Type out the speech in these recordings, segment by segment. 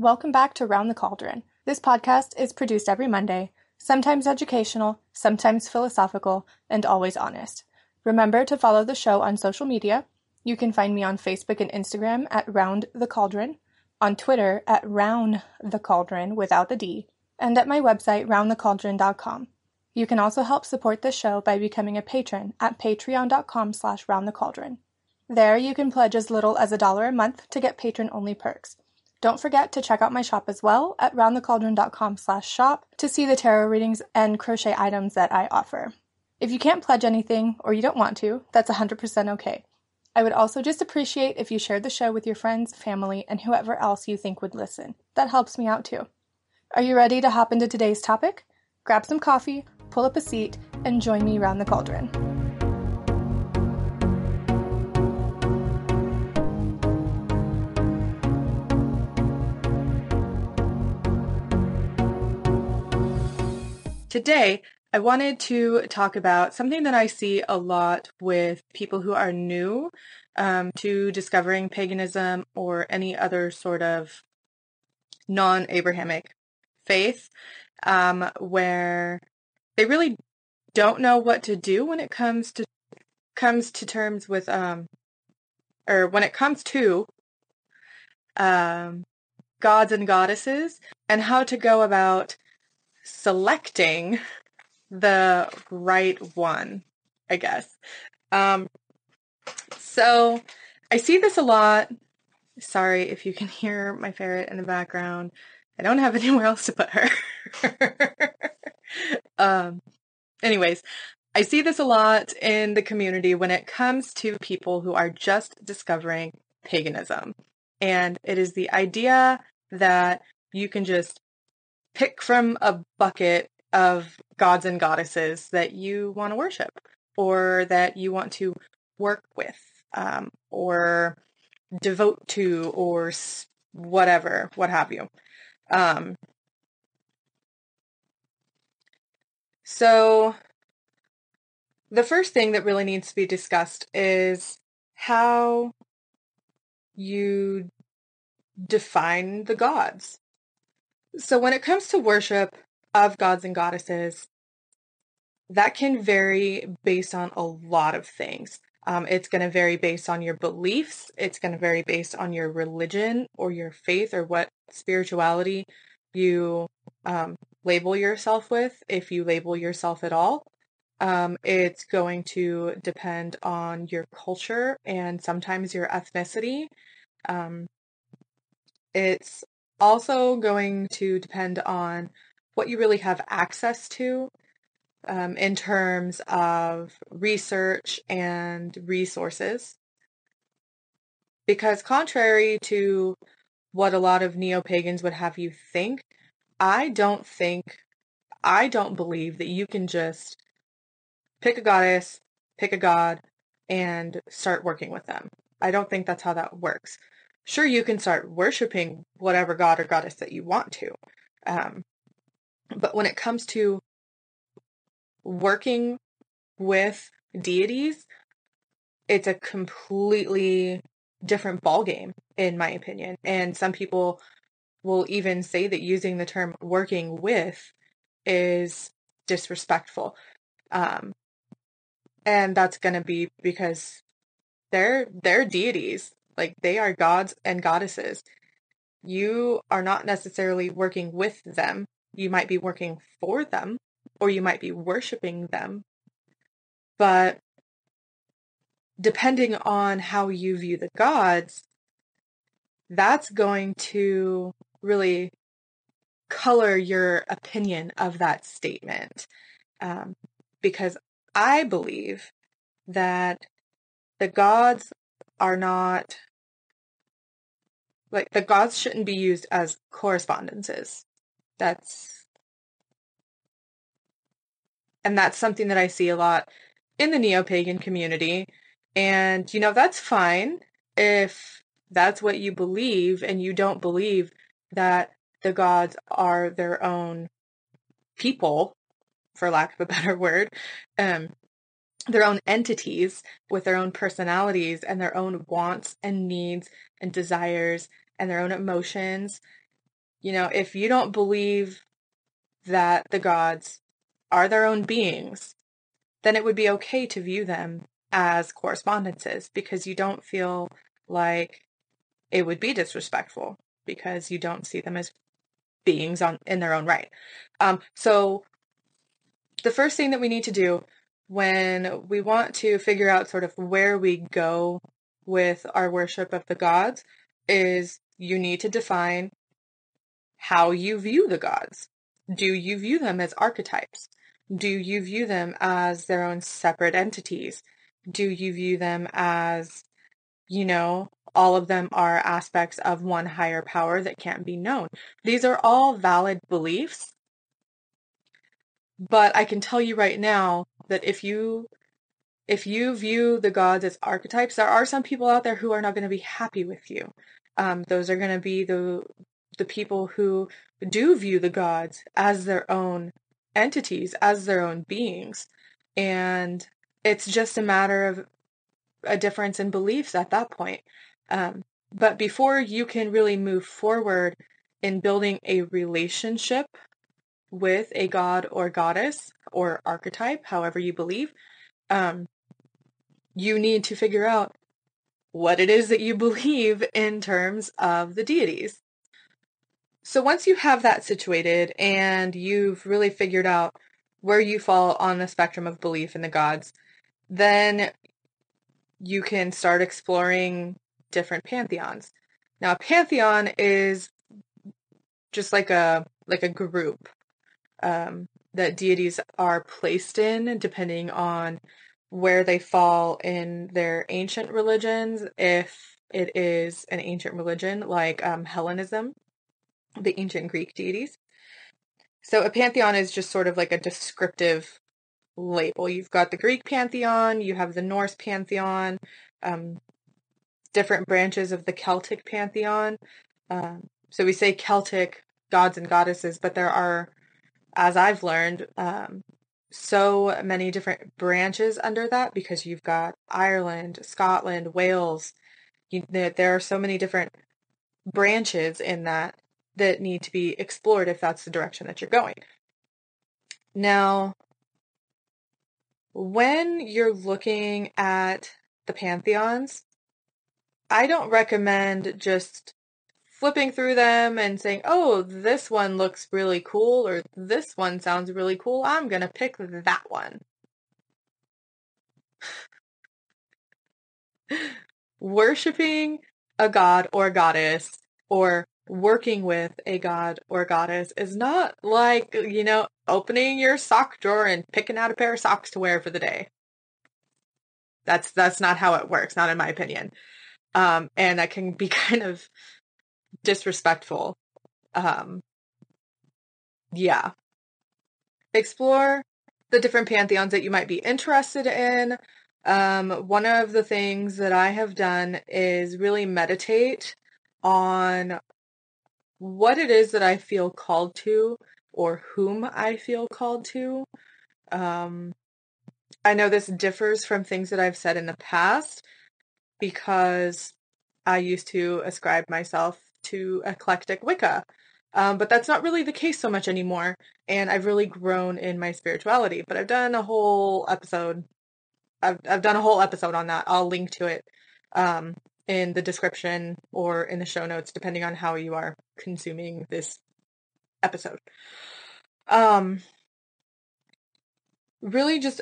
Welcome back to Round the Cauldron. This podcast is produced every Monday, sometimes educational, sometimes philosophical, and always honest. Remember to follow the show on social media. You can find me on Facebook and Instagram at Round the Cauldron, on Twitter at Round the Cauldron without the D, and at my website roundthecauldron.com. You can also help support the show by becoming a patron at patreon.com slash roundthecauldron. There you can pledge as little as a dollar a month to get patron-only perks. Don't forget to check out my shop as well at roundthecauldron.com slash shop to see the tarot readings and crochet items that I offer. If you can't pledge anything or you don't want to, that's 100% okay. I would also just appreciate if you shared the show with your friends, family, and whoever else you think would listen. That helps me out too. Are you ready to hop into today's topic? Grab some coffee, pull up a seat, and join me around the cauldron. Today, I wanted to talk about something that I see a lot with people who are new um, to discovering paganism or any other sort of non Abrahamic faith, um, where they really don't know what to do when it comes to comes to terms with um, or when it comes to um, gods and goddesses and how to go about selecting the right one, I guess. Um, so I see this a lot. Sorry if you can hear my ferret in the background. I don't have anywhere else to put her. um, anyways, I see this a lot in the community when it comes to people who are just discovering paganism. And it is the idea that you can just pick from a bucket of gods and goddesses that you want to worship or that you want to work with um, or devote to or whatever, what have you. Um, so the first thing that really needs to be discussed is how you define the gods. So when it comes to worship, of gods and goddesses, that can vary based on a lot of things. Um, it's going to vary based on your beliefs. It's going to vary based on your religion or your faith or what spirituality you um, label yourself with, if you label yourself at all. Um, it's going to depend on your culture and sometimes your ethnicity. Um, it's also going to depend on what you really have access to um, in terms of research and resources. Because, contrary to what a lot of neo pagans would have you think, I don't think, I don't believe that you can just pick a goddess, pick a god, and start working with them. I don't think that's how that works. Sure, you can start worshiping whatever god or goddess that you want to. Um, but when it comes to working with deities, it's a completely different ballgame, in my opinion. And some people will even say that using the term working with is disrespectful. Um, and that's going to be because they're they're deities like they are gods and goddesses you are not necessarily working with them you might be working for them or you might be worshiping them. But depending on how you view the gods, that's going to really color your opinion of that statement. Um, because I believe that the gods are not like the gods shouldn't be used as correspondences. That's and that's something that I see a lot in the neo-pagan community. And you know, that's fine if that's what you believe and you don't believe that the gods are their own people, for lack of a better word, um, their own entities with their own personalities and their own wants and needs and desires and their own emotions You know, if you don't believe that the gods are their own beings, then it would be okay to view them as correspondences because you don't feel like it would be disrespectful because you don't see them as beings on in their own right. Um, so the first thing that we need to do when we want to figure out sort of where we go with our worship of the gods is you need to define how you view the gods. Do you view them as archetypes? Do you view them as their own separate entities? Do you view them as, you know, all of them are aspects of one higher power that can't be known? These are all valid beliefs. But I can tell you right now that if you if you view the gods as archetypes, there are some people out there who are not going to be happy with you. Um, those are going to be the the people who do view the gods as their own entities, as their own beings, and it's just a matter of a difference in beliefs at that point. Um, but before you can really move forward in building a relationship with a god or goddess or archetype, however you believe, um, you need to figure out what it is that you believe in terms of the deities. So once you have that situated and you've really figured out where you fall on the spectrum of belief in the gods, then you can start exploring different pantheons. Now, a pantheon is just like a like a group um, that deities are placed in, depending on where they fall in their ancient religions, if it is an ancient religion like um, Hellenism, the ancient Greek deities. So a pantheon is just sort of like a descriptive label. You've got the Greek pantheon, you have the Norse pantheon, um, different branches of the Celtic pantheon. Um, so we say Celtic gods and goddesses, but there are, as I've learned, um, so many different branches under that because you've got Ireland, Scotland, Wales. You, there are so many different branches in that that need to be explored if that's the direction that you're going. Now, when you're looking at the pantheons, I don't recommend just flipping through them and saying, oh, this one looks really cool or this one sounds really cool. I'm going to pick that one. Worshipping a god or goddess or working with a god or goddess is not like, you know, opening your sock drawer and picking out a pair of socks to wear for the day. That's that's not how it works, not in my opinion. Um, and that can be kind of disrespectful. Um, yeah. Explore the different pantheons that you might be interested in. Um, one of the things that I have done is really meditate on what it is that I feel called to or whom I feel called to. Um, I know this differs from things that I've said in the past because I used to ascribe myself to eclectic Wicca. Um, but that's not really the case so much anymore. And I've really grown in my spirituality. But I've done a whole episode. I've I've done a whole episode on that. I'll link to it um, in the description or in the show notes, depending on how you are consuming this episode. Um, really just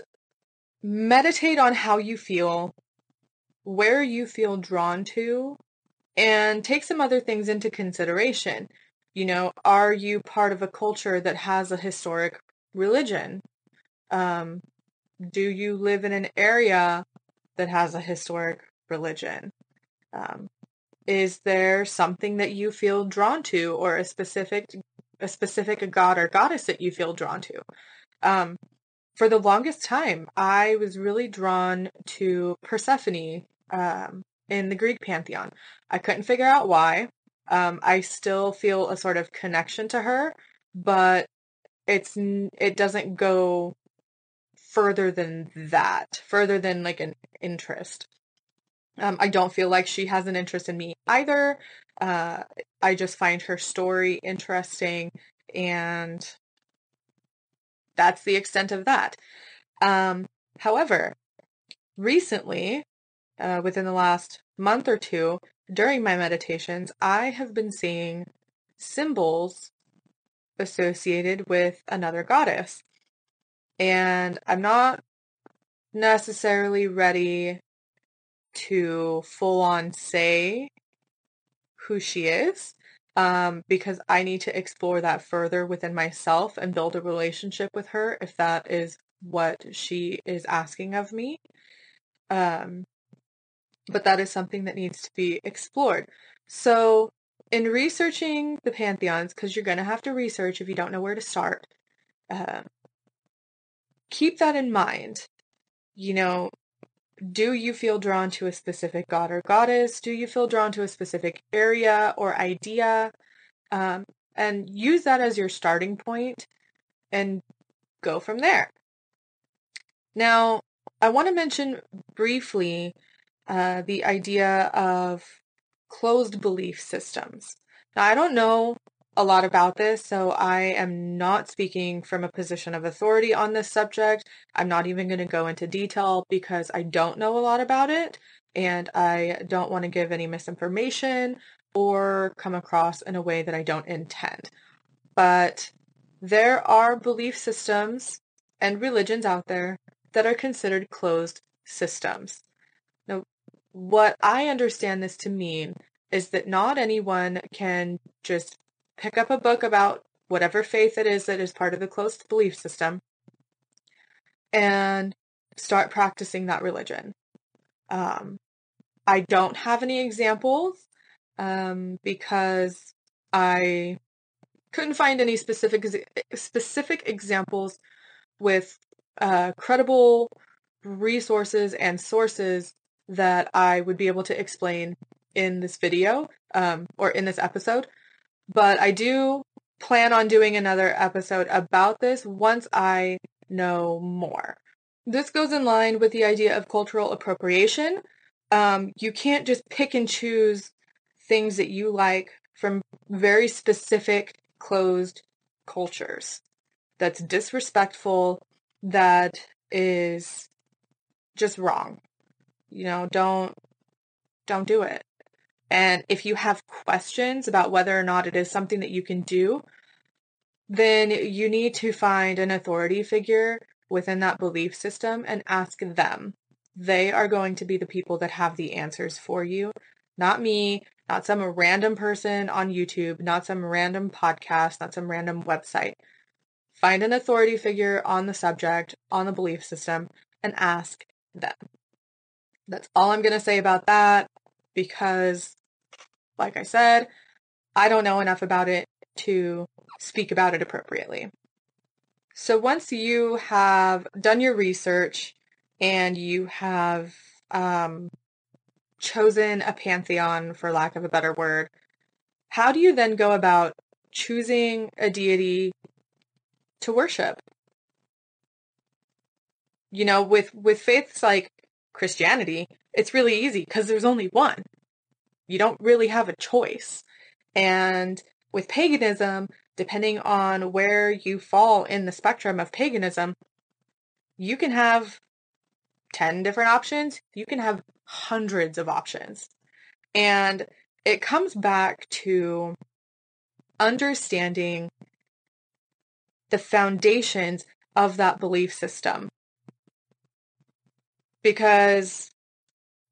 meditate on how you feel, where you feel drawn to, and take some other things into consideration. You know, are you part of a culture that has a historic religion? Um, do you live in an area that has a historic religion? Um, is there something that you feel drawn to, or a specific a specific god or goddess that you feel drawn to? Um, for the longest time, I was really drawn to Persephone, um, in the Greek pantheon. I couldn't figure out why. Um, I still feel a sort of connection to her, but it's it doesn't go further than that, further than like an interest. Um, I don't feel like she has an interest in me either. Uh, I just find her story interesting, and that's the extent of that. Um, however, recently, uh, within the last month or two, during my meditations, I have been seeing symbols associated with another goddess. And I'm not necessarily ready to full on say who she is um, because I need to explore that further within myself and build a relationship with her if that is what she is asking of me. Um, but that is something that needs to be explored. So, in researching the pantheons, because you're going to have to research if you don't know where to start, uh, keep that in mind. You know, do you feel drawn to a specific god or goddess? Do you feel drawn to a specific area or idea? Um, and use that as your starting point and go from there. Now, I want to mention briefly uh, the idea of closed belief systems. Now, I don't know a lot about this, so I am not speaking from a position of authority on this subject. I'm not even going to go into detail because I don't know a lot about it and I don't want to give any misinformation or come across in a way that I don't intend. But there are belief systems and religions out there that are considered closed systems. Now, what I understand this to mean is that not anyone can just pick up a book about whatever faith it is that is part of the closed belief system and start practicing that religion. Um, I don't have any examples um, because I couldn't find any specific specific examples with uh, credible resources and sources that I would be able to explain in this video um, or in this episode. But I do plan on doing another episode about this once I know more. This goes in line with the idea of cultural appropriation. Um, you can't just pick and choose things that you like from very specific closed cultures. That's disrespectful, that is just wrong. You know, don't don't do it. And if you have questions about whether or not it is something that you can do, then you need to find an authority figure within that belief system and ask them. They are going to be the people that have the answers for you, not me, not some random person on YouTube, not some random podcast, not some random website. Find an authority figure on the subject, on the belief system, and ask them. That's all I'm going to say about that because, like I said, I don't know enough about it to speak about it appropriately. So once you have done your research and you have um, chosen a pantheon, for lack of a better word, how do you then go about choosing a deity to worship? You know, with with faiths like Christianity, it's really easy because there's only one. You don't really have a choice. And with paganism, depending on where you fall in the spectrum of paganism, you can have 10 different options, you can have hundreds of options. And it comes back to understanding the foundations of that belief system. Because,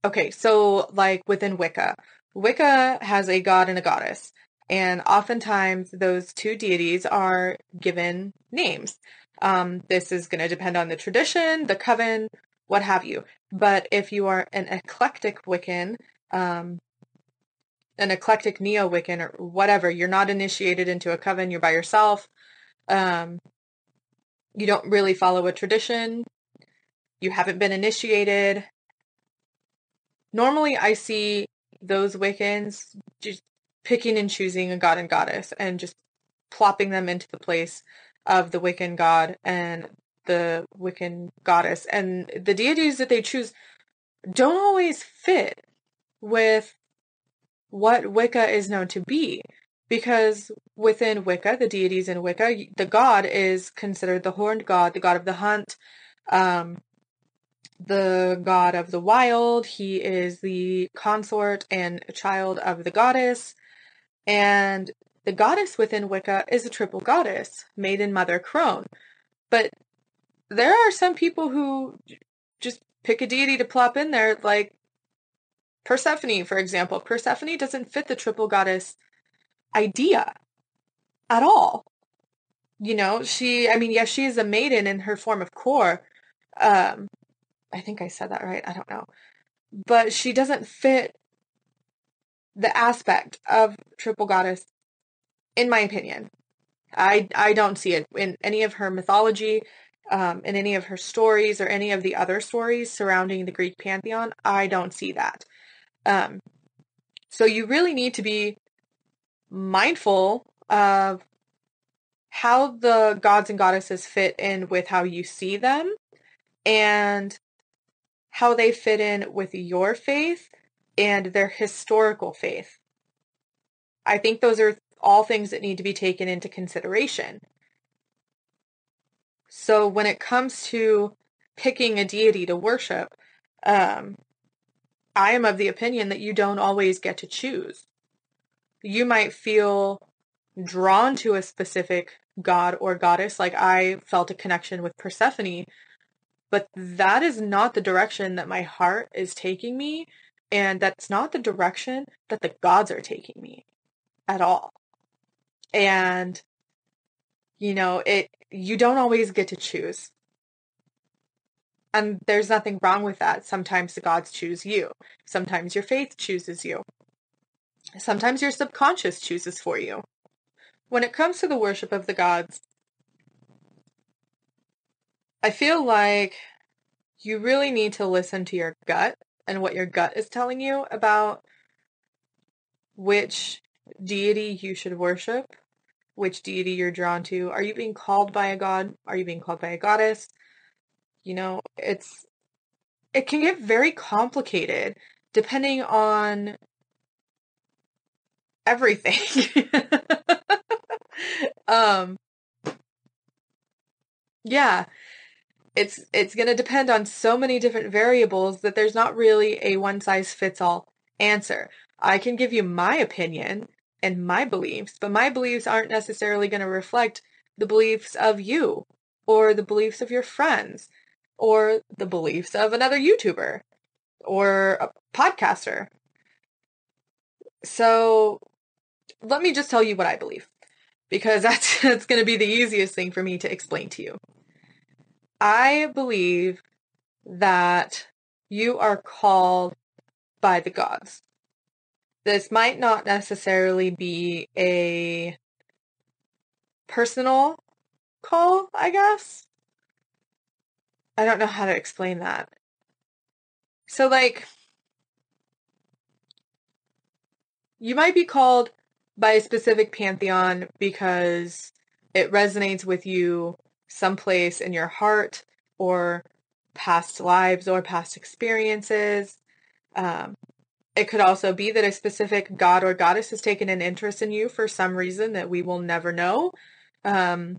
okay, so like within Wicca, Wicca has a god and a goddess. And oftentimes those two deities are given names. Um, this is going to depend on the tradition, the coven, what have you. But if you are an eclectic Wiccan, um, an eclectic neo Wiccan or whatever, you're not initiated into a coven, you're by yourself. Um, you don't really follow a tradition. You haven't been initiated. Normally, I see those Wiccans just picking and choosing a god and goddess and just plopping them into the place of the Wiccan god and the Wiccan goddess. And the deities that they choose don't always fit with what Wicca is known to be. Because within Wicca, the deities in Wicca, the god is considered the horned god, the god of the hunt, um, the god of the wild. He is the consort and child of the goddess. And the goddess within Wicca is a triple goddess, maiden, mother, crone. But there are some people who just pick a deity to plop in there, like Persephone, for example. Persephone doesn't fit the triple goddess idea at all. You know, she, I mean, yes, she is a maiden in her form of Kore. Um, I think I said that right. I don't know. But she doesn't fit the aspect of triple goddess, in my opinion. I, I don't see it in any of her mythology, um, in any of her stories, or any of the other stories surrounding the Greek pantheon. I don't see that. Um, so you really need to be mindful of how the gods and goddesses fit in with how you see them and how they fit in with your faith and their historical faith. I think those are all things that need to be taken into consideration. So when it comes to picking a deity to worship, um, I am of the opinion that you don't always get to choose. You might feel drawn to a specific god or goddess, like I felt a connection with Persephone, but that is not the direction that my heart is taking me, and that's not the direction that the gods are taking me at all. And you know, it you don't always get to choose. And there's nothing wrong with that. Sometimes the gods choose you. Sometimes your faith chooses you. Sometimes your subconscious chooses for you. When it comes to the worship of the gods, I feel like you really need to listen to your gut and what your gut is telling you about which deity you should worship, which deity you're drawn to. Are you being called by a god? Are you being called by a goddess? You know, it's it can get very complicated depending on everything. um yeah, it's it's going to depend on so many different variables that there's not really a one size fits all answer. I can give you my opinion and my beliefs, but my beliefs aren't necessarily going to reflect the beliefs of you or the beliefs of your friends or the beliefs of another YouTuber or a podcaster. So let me just tell you what I believe because that's that's going to be the easiest thing for me to explain to you. I believe that you are called by the gods. This might not necessarily be a personal call, I guess. I don't know how to explain that. So, like, you might be called by a specific pantheon because it resonates with you someplace in your heart or past lives or past experiences. Um, it could also be that a specific god or goddess has taken an interest in you for some reason that we will never know. Um,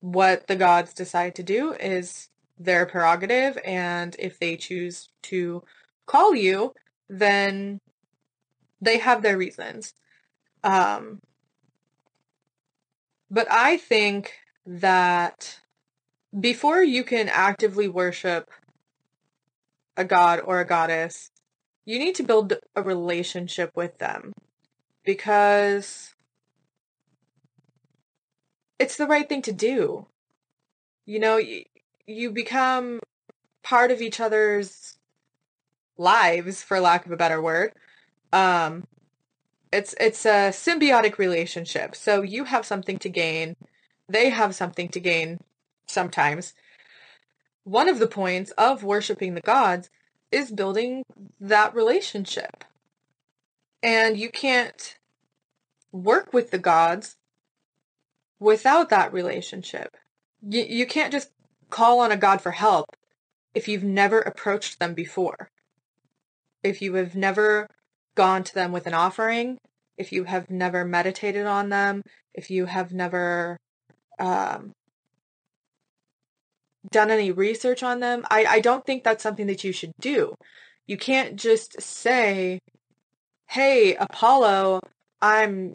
what the gods decide to do is their prerogative, and if they choose to call you, then they have their reasons. Um, but I think that before you can actively worship a god or a goddess, you need to build a relationship with them because it's the right thing to do. You know, you, you become part of each other's lives, for lack of a better word. Um, it's it's a symbiotic relationship. So you have something to gain they have something to gain sometimes. One of the points of worshiping the gods is building that relationship. And you can't work with the gods without that relationship. You, you can't just call on a god for help if you've never approached them before. If you have never gone to them with an offering, if you have never meditated on them, if you have never um, done any research on them, I, I don't think that's something that you should do. You can't just say, hey, Apollo, I'm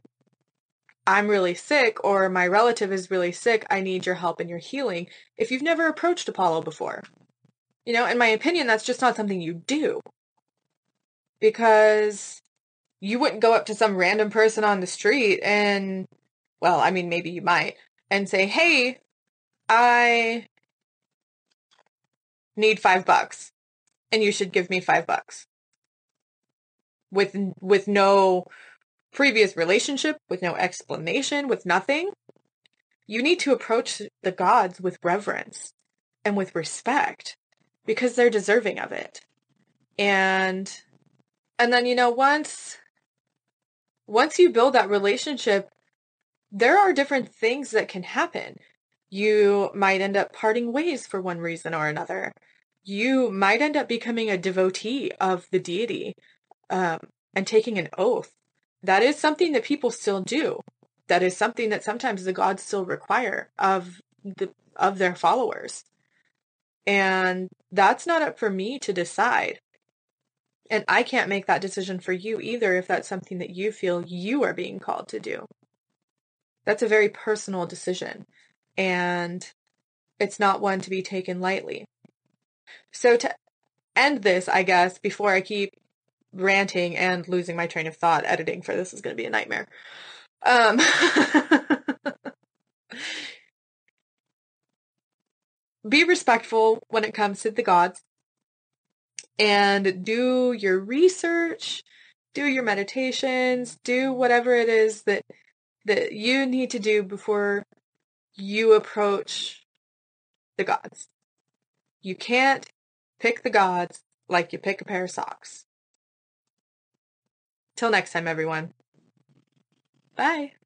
I'm really sick or my relative is really sick, I need your help and your healing if you've never approached Apollo before. You know, in my opinion, that's just not something you do. Because you wouldn't go up to some random person on the street and, well, I mean, maybe you might, and say, hey, I need five bucks and you should give me five bucks with with no previous relationship, with no explanation, with nothing, you need to approach the gods with reverence and with respect because they're deserving of it. And and then you know once once you build that relationship, there are different things that can happen. You might end up parting ways for one reason or another. You might end up becoming a devotee of the deity um, and taking an oath that is something that people still do. That is something that sometimes the gods still require of the of their followers. And that's not up for me to decide. And I can't make that decision for you either if that's something that you feel you are being called to do. That's a very personal decision. And it's not one to be taken lightly. So to end this, I guess, before I keep ranting and losing my train of thought. Editing for this is going to be a nightmare. Um, be respectful when it comes to the gods and do your research, do your meditations, do whatever it is that that you need to do before you approach the gods. You can't pick the gods like you pick a pair of socks. Till next time, everyone. Bye.